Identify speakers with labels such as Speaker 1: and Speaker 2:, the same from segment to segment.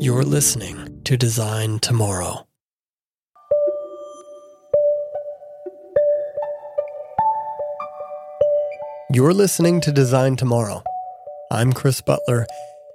Speaker 1: You're listening to Design Tomorrow. You're listening to Design Tomorrow. I'm Chris Butler,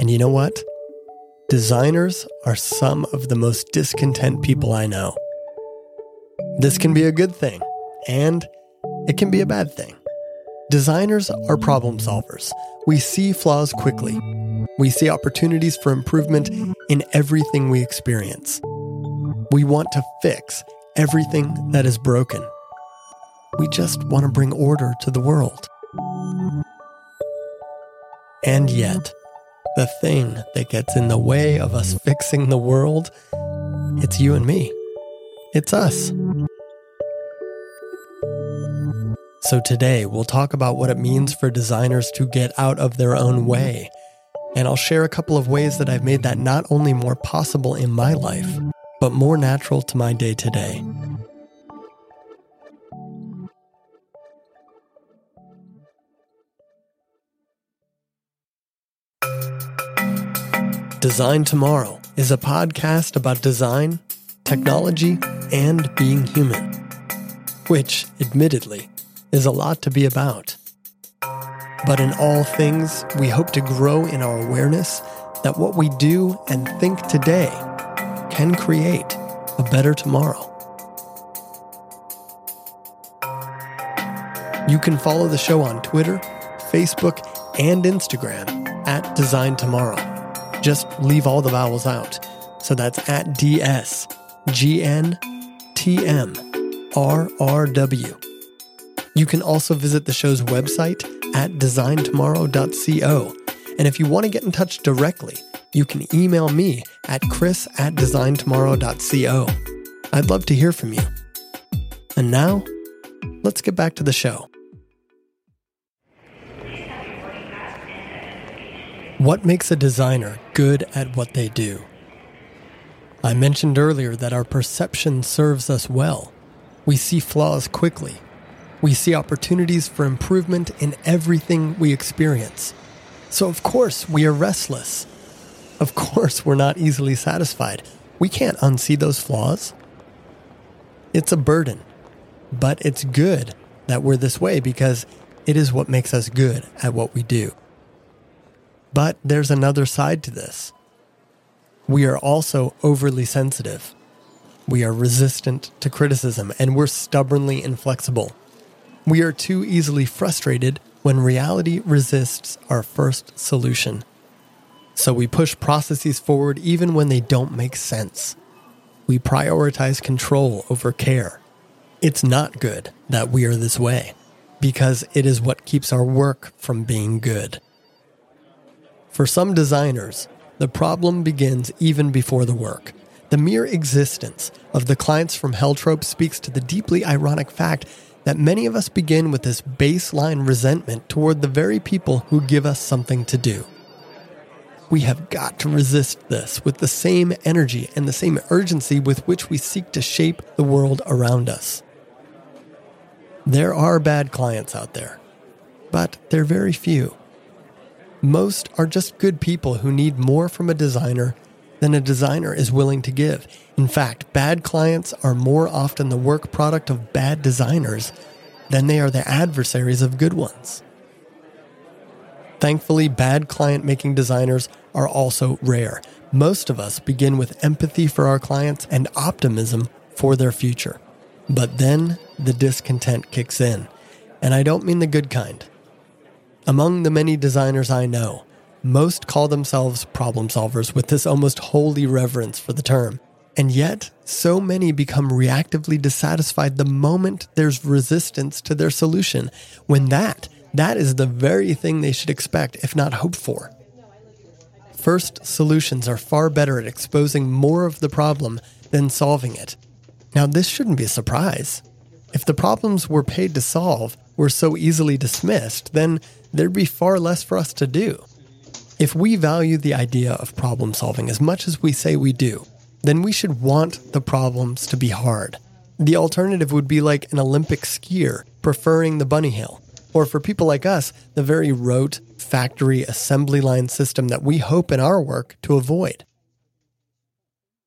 Speaker 1: and you know what? Designers are some of the most discontent people I know. This can be a good thing, and it can be a bad thing. Designers are problem solvers. We see flaws quickly. We see opportunities for improvement in everything we experience. We want to fix everything that is broken. We just want to bring order to the world. And yet, the thing that gets in the way of us fixing the world, it's you and me. It's us. So today we'll talk about what it means for designers to get out of their own way. And I'll share a couple of ways that I've made that not only more possible in my life, but more natural to my day to day. Design Tomorrow is a podcast about design, technology, and being human, which, admittedly, is a lot to be about. But in all things, we hope to grow in our awareness that what we do and think today can create a better tomorrow. You can follow the show on Twitter, Facebook, and Instagram at Design Tomorrow. Just leave all the vowels out. So that's at DS G N T M R R W. You can also visit the show's website at designtomorrow.co. And if you want to get in touch directly, you can email me at chris at designtomorrow.co. I'd love to hear from you. And now, let's get back to the show. What makes a designer good at what they do? I mentioned earlier that our perception serves us well. We see flaws quickly. We see opportunities for improvement in everything we experience. So, of course, we are restless. Of course, we're not easily satisfied. We can't unsee those flaws. It's a burden, but it's good that we're this way because it is what makes us good at what we do. But there's another side to this. We are also overly sensitive. We are resistant to criticism and we're stubbornly inflexible. We are too easily frustrated when reality resists our first solution. So we push processes forward even when they don't make sense. We prioritize control over care. It's not good that we are this way because it is what keeps our work from being good. For some designers, the problem begins even before the work. The mere existence of the clients from hell trope speaks to the deeply ironic fact that many of us begin with this baseline resentment toward the very people who give us something to do. We have got to resist this with the same energy and the same urgency with which we seek to shape the world around us. There are bad clients out there, but they're very few. Most are just good people who need more from a designer than a designer is willing to give. In fact, bad clients are more often the work product of bad designers than they are the adversaries of good ones. Thankfully, bad client making designers are also rare. Most of us begin with empathy for our clients and optimism for their future. But then the discontent kicks in. And I don't mean the good kind. Among the many designers I know, most call themselves problem solvers with this almost holy reverence for the term. And yet, so many become reactively dissatisfied the moment there's resistance to their solution, when that, that is the very thing they should expect, if not hope for. First solutions are far better at exposing more of the problem than solving it. Now, this shouldn't be a surprise. If the problems we're paid to solve were so easily dismissed, then there'd be far less for us to do. If we value the idea of problem solving as much as we say we do, then we should want the problems to be hard. The alternative would be like an Olympic skier preferring the bunny hill. or for people like us, the very rote factory assembly line system that we hope in our work to avoid.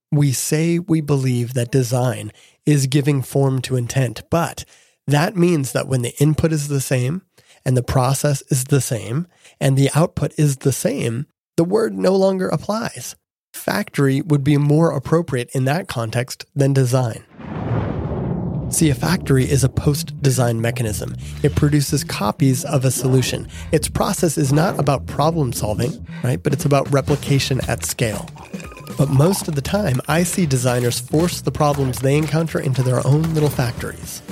Speaker 1: We say we believe that design is giving form to intent, but that means that when the input is the same and the process is the same and the output is the same, the word no longer applies. Factory would be more appropriate in that context than design. See, a factory is a post design mechanism. It produces copies of a solution. Its process is not about problem solving, right? But it's about replication at scale. But most of the time, I see designers force the problems they encounter into their own little factories.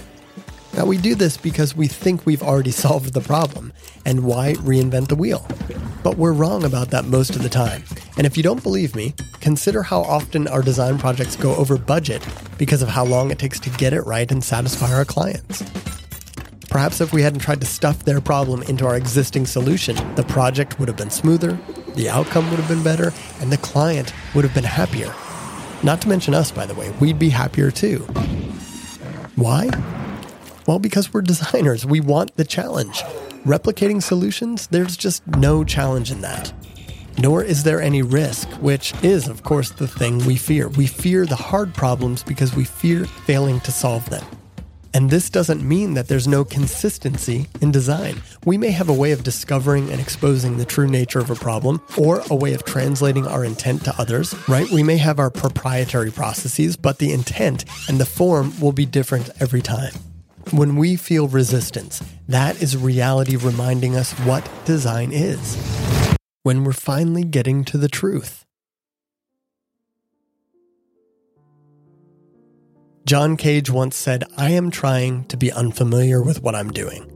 Speaker 1: Now, we do this because we think we've already solved the problem, and why reinvent the wheel? But we're wrong about that most of the time. And if you don't believe me, consider how often our design projects go over budget because of how long it takes to get it right and satisfy our clients. Perhaps if we hadn't tried to stuff their problem into our existing solution, the project would have been smoother, the outcome would have been better, and the client would have been happier. Not to mention us, by the way, we'd be happier too. Why? Well, because we're designers, we want the challenge. Replicating solutions, there's just no challenge in that. Nor is there any risk, which is, of course, the thing we fear. We fear the hard problems because we fear failing to solve them. And this doesn't mean that there's no consistency in design. We may have a way of discovering and exposing the true nature of a problem, or a way of translating our intent to others, right? We may have our proprietary processes, but the intent and the form will be different every time. When we feel resistance, that is reality reminding us what design is. When we're finally getting to the truth. John Cage once said, I am trying to be unfamiliar with what I'm doing.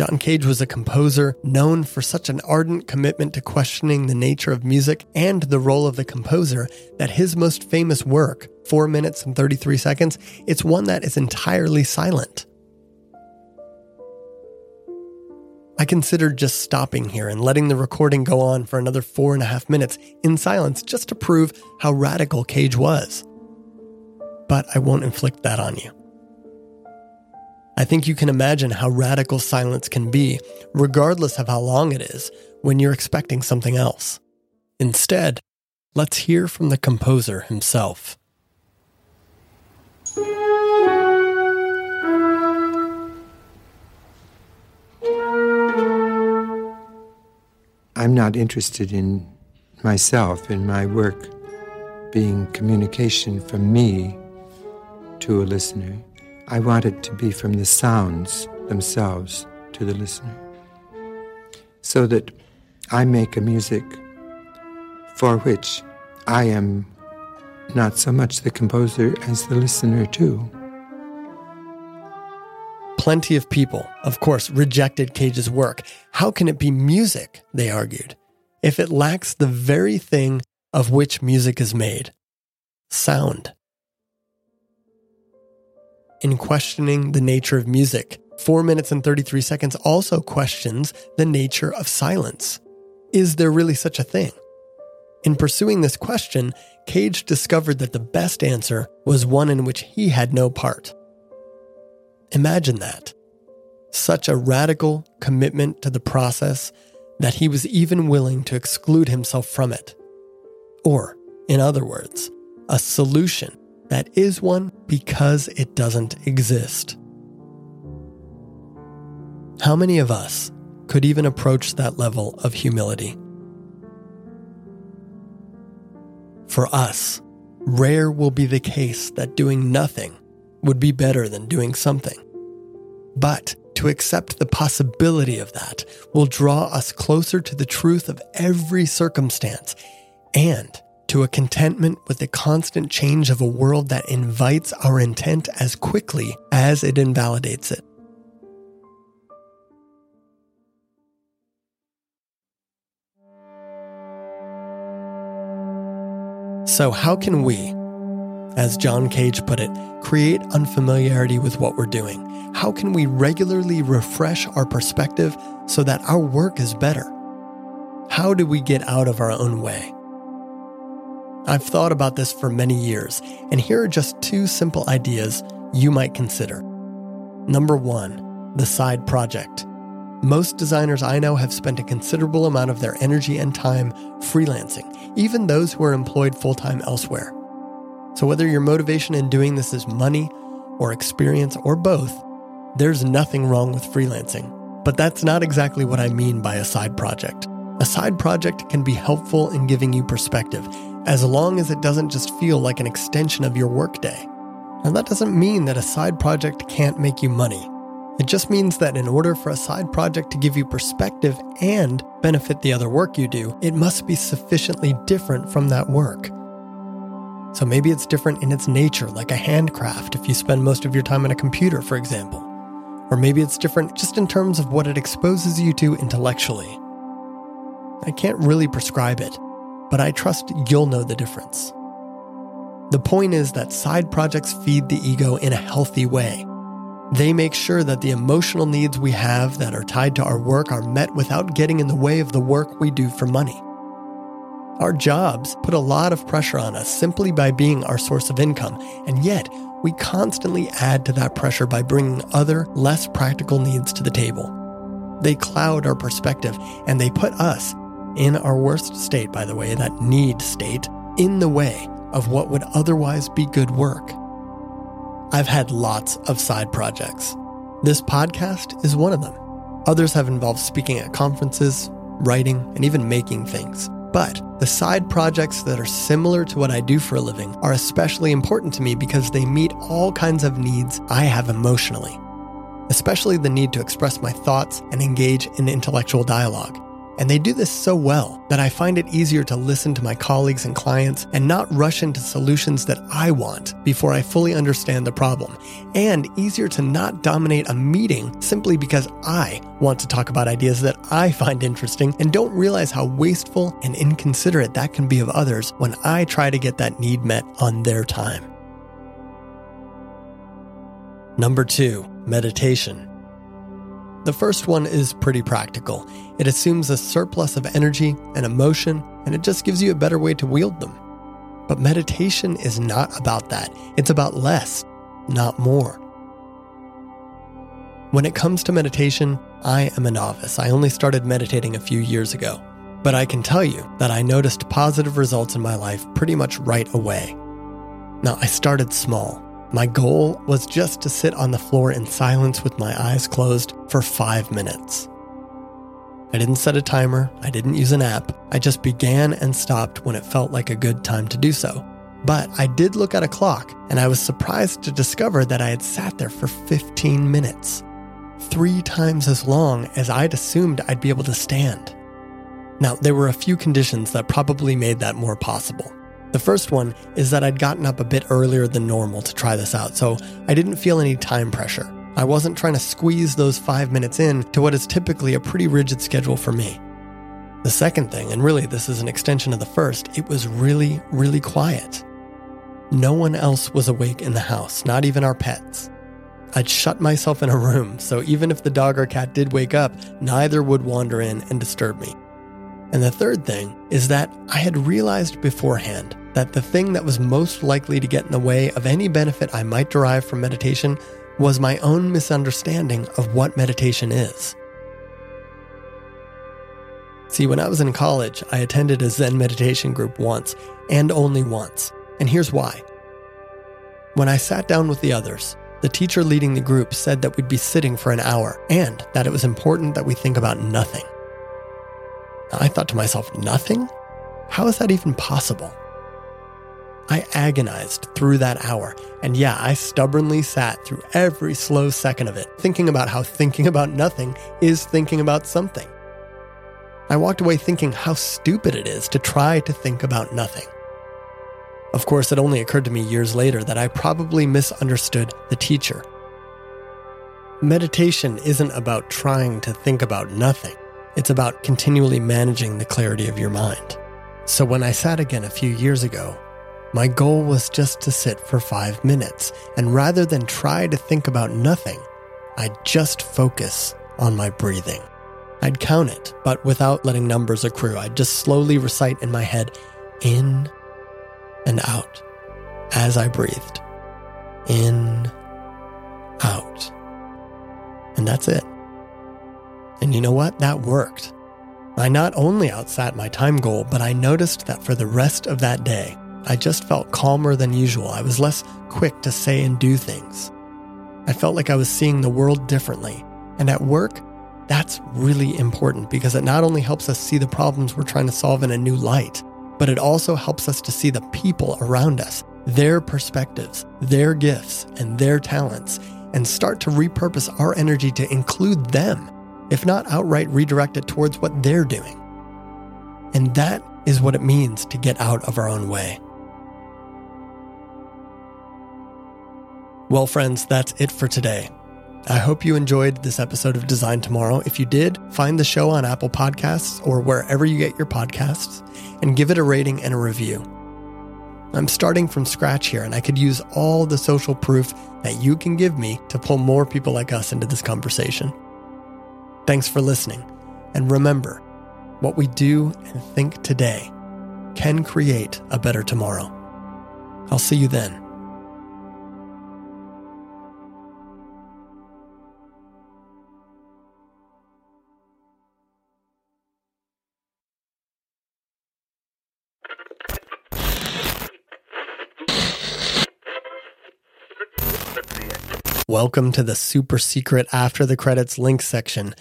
Speaker 1: John Cage was a composer known for such an ardent commitment to questioning the nature of music and the role of the composer that his most famous work, 4 minutes and 33 seconds, it's one that is entirely silent. I considered just stopping here and letting the recording go on for another four and a half minutes in silence just to prove how radical Cage was. But I won't inflict that on you. I think you can imagine how radical silence can be, regardless of how long it is, when you're expecting something else. Instead, let's hear from the composer himself.
Speaker 2: I'm not interested in myself, in my work, being communication from me to a listener. I want it to be from the sounds themselves to the listener. So that I make a music for which I am not so much the composer as the listener, too.
Speaker 1: Plenty of people, of course, rejected Cage's work. How can it be music, they argued, if it lacks the very thing of which music is made sound? In questioning the nature of music. 4 minutes and 33 seconds also questions the nature of silence. Is there really such a thing? In pursuing this question, Cage discovered that the best answer was one in which he had no part. Imagine that. Such a radical commitment to the process that he was even willing to exclude himself from it. Or, in other words, a solution that is one because it doesn't exist. How many of us could even approach that level of humility? For us, rare will be the case that doing nothing would be better than doing something. But to accept the possibility of that will draw us closer to the truth of every circumstance and to a contentment with the constant change of a world that invites our intent as quickly as it invalidates it. So, how can we, as John Cage put it, create unfamiliarity with what we're doing? How can we regularly refresh our perspective so that our work is better? How do we get out of our own way? I've thought about this for many years, and here are just two simple ideas you might consider. Number one, the side project. Most designers I know have spent a considerable amount of their energy and time freelancing, even those who are employed full time elsewhere. So, whether your motivation in doing this is money or experience or both, there's nothing wrong with freelancing. But that's not exactly what I mean by a side project. A side project can be helpful in giving you perspective, as long as it doesn't just feel like an extension of your workday. And that doesn't mean that a side project can't make you money. It just means that in order for a side project to give you perspective and benefit the other work you do, it must be sufficiently different from that work. So maybe it's different in its nature, like a handcraft if you spend most of your time on a computer, for example. Or maybe it's different just in terms of what it exposes you to intellectually. I can't really prescribe it, but I trust you'll know the difference. The point is that side projects feed the ego in a healthy way. They make sure that the emotional needs we have that are tied to our work are met without getting in the way of the work we do for money. Our jobs put a lot of pressure on us simply by being our source of income, and yet we constantly add to that pressure by bringing other, less practical needs to the table. They cloud our perspective and they put us in our worst state, by the way, that need state, in the way of what would otherwise be good work. I've had lots of side projects. This podcast is one of them. Others have involved speaking at conferences, writing, and even making things. But the side projects that are similar to what I do for a living are especially important to me because they meet all kinds of needs I have emotionally, especially the need to express my thoughts and engage in intellectual dialogue. And they do this so well that I find it easier to listen to my colleagues and clients and not rush into solutions that I want before I fully understand the problem. And easier to not dominate a meeting simply because I want to talk about ideas that I find interesting and don't realize how wasteful and inconsiderate that can be of others when I try to get that need met on their time. Number two, meditation. The first one is pretty practical. It assumes a surplus of energy and emotion, and it just gives you a better way to wield them. But meditation is not about that. It's about less, not more. When it comes to meditation, I am a novice. I only started meditating a few years ago. But I can tell you that I noticed positive results in my life pretty much right away. Now, I started small. My goal was just to sit on the floor in silence with my eyes closed for five minutes. I didn't set a timer, I didn't use an app, I just began and stopped when it felt like a good time to do so. But I did look at a clock, and I was surprised to discover that I had sat there for 15 minutes. Three times as long as I'd assumed I'd be able to stand. Now, there were a few conditions that probably made that more possible. The first one is that I'd gotten up a bit earlier than normal to try this out, so I didn't feel any time pressure. I wasn't trying to squeeze those five minutes in to what is typically a pretty rigid schedule for me. The second thing, and really this is an extension of the first, it was really, really quiet. No one else was awake in the house, not even our pets. I'd shut myself in a room, so even if the dog or cat did wake up, neither would wander in and disturb me. And the third thing is that I had realized beforehand that the thing that was most likely to get in the way of any benefit I might derive from meditation was my own misunderstanding of what meditation is. See, when I was in college, I attended a Zen meditation group once, and only once. And here's why. When I sat down with the others, the teacher leading the group said that we'd be sitting for an hour and that it was important that we think about nothing. I thought to myself, nothing? How is that even possible? I agonized through that hour, and yeah, I stubbornly sat through every slow second of it, thinking about how thinking about nothing is thinking about something. I walked away thinking how stupid it is to try to think about nothing. Of course, it only occurred to me years later that I probably misunderstood the teacher. Meditation isn't about trying to think about nothing, it's about continually managing the clarity of your mind. So when I sat again a few years ago, my goal was just to sit for five minutes, and rather than try to think about nothing, I'd just focus on my breathing. I'd count it, but without letting numbers accrue. I'd just slowly recite in my head in and out as I breathed. In, out. And that's it. And you know what? That worked. I not only outsat my time goal, but I noticed that for the rest of that day, I just felt calmer than usual. I was less quick to say and do things. I felt like I was seeing the world differently. And at work, that's really important because it not only helps us see the problems we're trying to solve in a new light, but it also helps us to see the people around us, their perspectives, their gifts, and their talents, and start to repurpose our energy to include them, if not outright redirect it towards what they're doing. And that is what it means to get out of our own way. Well, friends, that's it for today. I hope you enjoyed this episode of Design Tomorrow. If you did, find the show on Apple Podcasts or wherever you get your podcasts and give it a rating and a review. I'm starting from scratch here, and I could use all the social proof that you can give me to pull more people like us into this conversation. Thanks for listening. And remember, what we do and think today can create a better tomorrow. I'll see you then. Welcome to the super secret after the credits link section.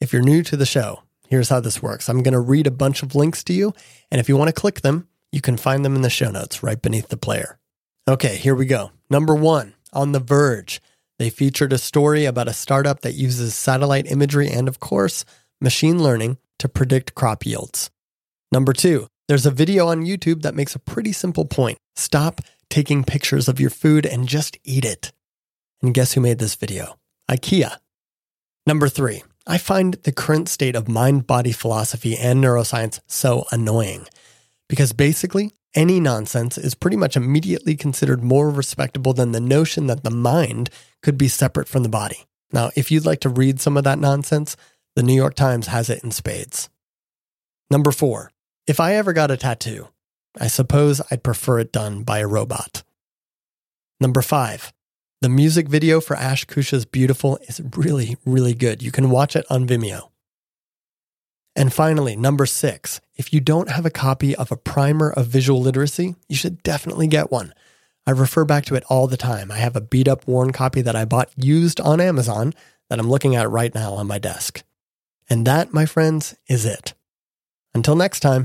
Speaker 1: If you're new to the show, here's how this works. I'm going to read a bunch of links to you, and if you want to click them, you can find them in the show notes right beneath the player. Okay, here we go. Number one, on The Verge, they featured a story about a startup that uses satellite imagery and, of course, machine learning to predict crop yields. Number two, there's a video on YouTube that makes a pretty simple point. Stop taking pictures of your food and just eat it. And guess who made this video? IKEA. Number three, I find the current state of mind body philosophy and neuroscience so annoying because basically any nonsense is pretty much immediately considered more respectable than the notion that the mind could be separate from the body. Now, if you'd like to read some of that nonsense, the New York Times has it in spades. Number four, if I ever got a tattoo, I suppose I'd prefer it done by a robot. Number five, the music video for Ash Koosha's Beautiful is really, really good. You can watch it on Vimeo. And finally, number six, if you don't have a copy of a primer of visual literacy, you should definitely get one. I refer back to it all the time. I have a beat up, worn copy that I bought used on Amazon that I'm looking at right now on my desk. And that, my friends, is it. Until next time.